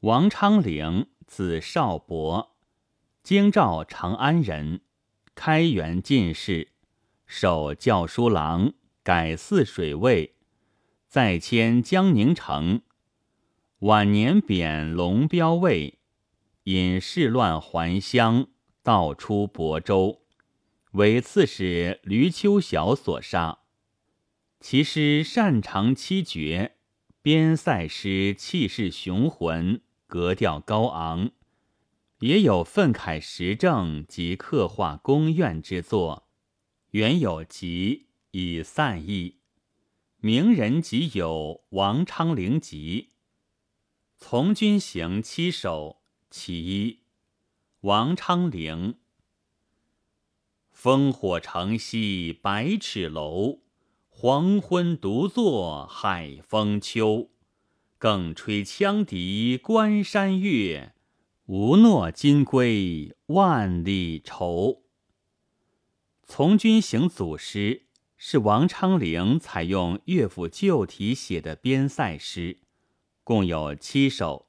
王昌龄，字少伯，京兆长安人，开元进士，授校书郎，改泗水尉，再迁江宁城。晚年贬龙标尉，因事乱还乡，道出亳州，为刺史闾秋晓所杀。其诗擅长七绝，边塞诗气势雄浑。格调高昂，也有愤慨时政及刻画宫苑之作，原有集以散佚。名人集有《王昌龄集》，从军行七首其一。王昌龄：烽火城西百尺楼，黄昏独坐海风秋。更吹羌笛关山月，无诺金龟万里愁。从军行组诗是王昌龄采用乐府旧体写的边塞诗，共有七首。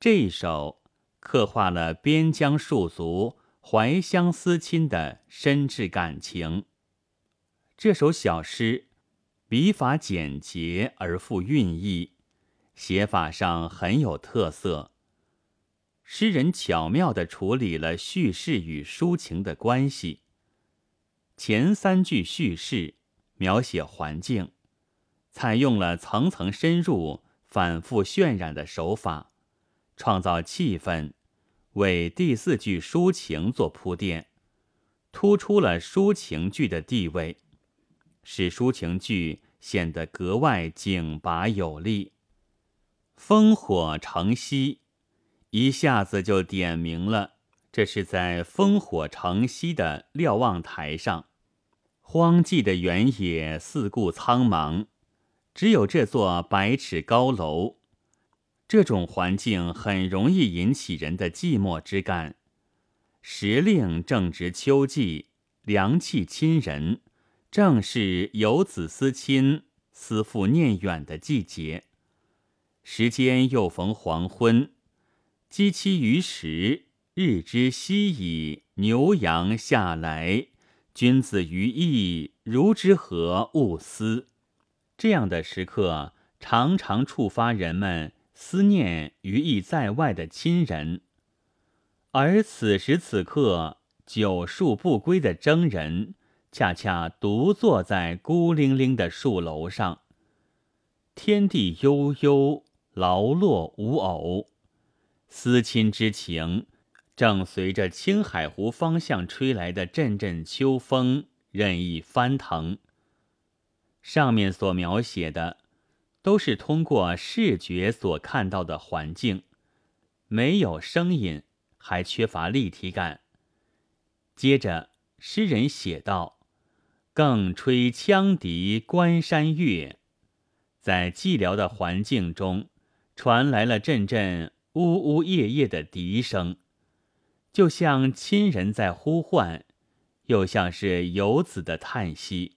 这一首刻画了边疆戍卒怀乡思亲的深挚感情。这首小诗笔法简洁而富韵意。写法上很有特色。诗人巧妙地处理了叙事与抒情的关系。前三句叙事描写环境，采用了层层深入、反复渲染的手法，创造气氛，为第四句抒情做铺垫，突出了抒情句的地位，使抒情句显得格外警拔有力。烽火城西，一下子就点明了，这是在烽火城西的瞭望台上，荒寂的原野四顾苍茫，只有这座百尺高楼。这种环境很容易引起人的寂寞之感。时令正值秋季，凉气侵人，正是游子思亲、思父念远的季节。时间又逢黄昏，鸡栖于时，日之夕矣。牛羊下来，君子于义，如之何勿思？这样的时刻，常常触发人们思念于意在外的亲人。而此时此刻，久戍不归的征人，恰恰独坐在孤零零的戍楼上，天地悠悠。劳落无偶，思亲之情，正随着青海湖方向吹来的阵阵秋风任意翻腾。上面所描写的，都是通过视觉所看到的环境，没有声音，还缺乏立体感。接着，诗人写道：“更吹羌笛关山月，在寂寥的环境中。”传来了阵阵呜呜咽咽的笛声，就像亲人在呼唤，又像是游子的叹息。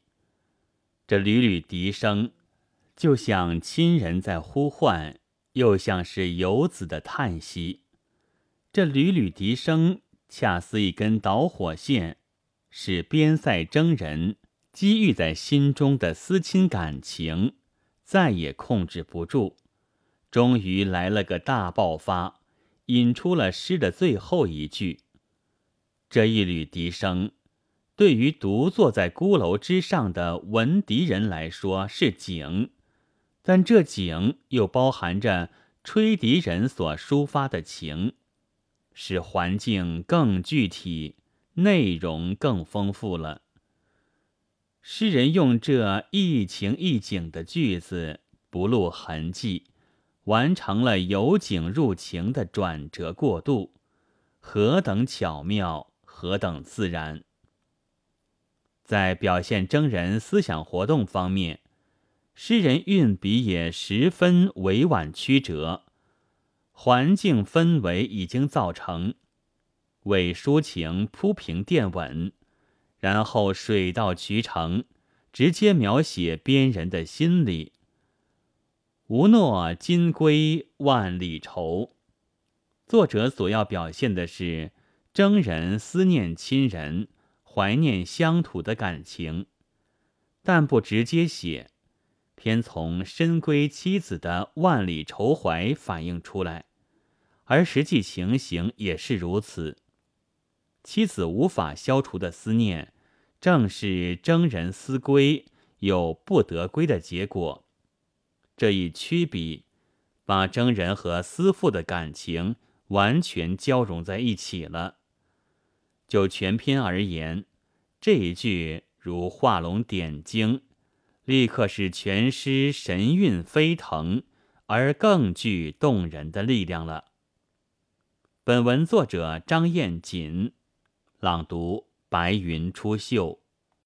这缕缕笛声，就像亲人在呼唤，又像是游子的叹息。这缕缕笛声，恰似一根导火线，使边塞征人积郁在心中的思亲感情，再也控制不住。终于来了个大爆发，引出了诗的最后一句。这一缕笛声，对于独坐在孤楼之上的闻笛人来说是景，但这景又包含着吹笛人所抒发的情，使环境更具体，内容更丰富了。诗人用这一情一景的句子，不露痕迹。完成了由景入情的转折过渡，何等巧妙，何等自然！在表现征人思想活动方面，诗人运笔也十分委婉曲折。环境氛围已经造成，为抒情铺平垫稳，然后水到渠成，直接描写边人的心理。吾诺金龟万里愁。作者所要表现的是征人思念亲人、怀念乡土的感情，但不直接写，偏从深闺妻子的万里愁怀反映出来，而实际情形也是如此。妻子无法消除的思念，正是征人思归有不得归的结果。这一曲笔，把征人和思妇的感情。完全交融在一起了。就全篇而言，这一句如画龙点睛，立刻使全诗神韵飞腾，而更具动人的力量了。本文作者张彦锦，朗读：白云出岫。